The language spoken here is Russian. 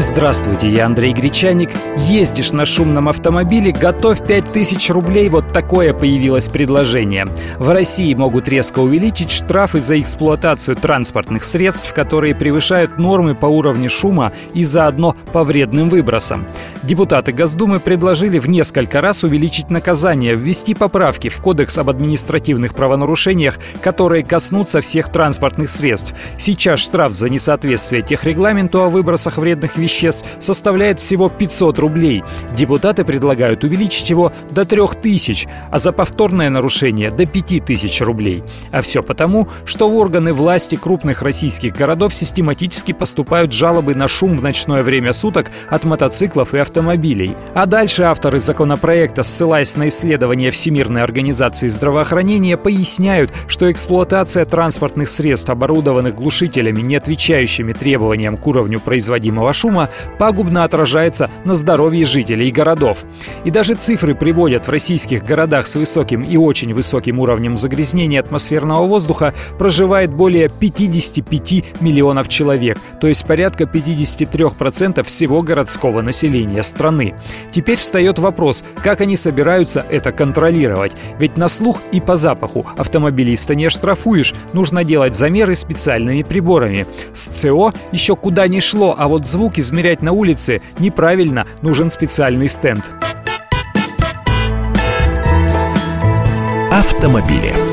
Здравствуйте, я Андрей Гречаник. Ездишь на шумном автомобиле, готовь 5000 рублей, вот такое появилось предложение. В России могут резко увеличить штрафы за эксплуатацию транспортных средств, которые превышают нормы по уровню шума и заодно по вредным выбросам. Депутаты Госдумы предложили в несколько раз увеличить наказание, ввести поправки в Кодекс об административных правонарушениях, которые коснутся всех транспортных средств. Сейчас штраф за несоответствие техрегламенту о выбросах вредных веществ веществ составляет всего 500 рублей. Депутаты предлагают увеличить его до 3000, а за повторное нарушение до 5000 рублей. А все потому, что в органы власти крупных российских городов систематически поступают жалобы на шум в ночное время суток от мотоциклов и автомобилей. А дальше авторы законопроекта, ссылаясь на исследования Всемирной организации здравоохранения, поясняют, что эксплуатация транспортных средств, оборудованных глушителями, не отвечающими требованиям к уровню производимого шума, шума пагубно отражается на здоровье жителей городов. И даже цифры приводят в российских городах с высоким и очень высоким уровнем загрязнения атмосферного воздуха проживает более 55 миллионов человек, то есть порядка 53% всего городского населения страны. Теперь встает вопрос, как они собираются это контролировать. Ведь на слух и по запаху автомобилиста не оштрафуешь, нужно делать замеры специальными приборами. С ЦО еще куда ни шло, а вот звук из измерять на улице неправильно, нужен специальный стенд. Автомобили.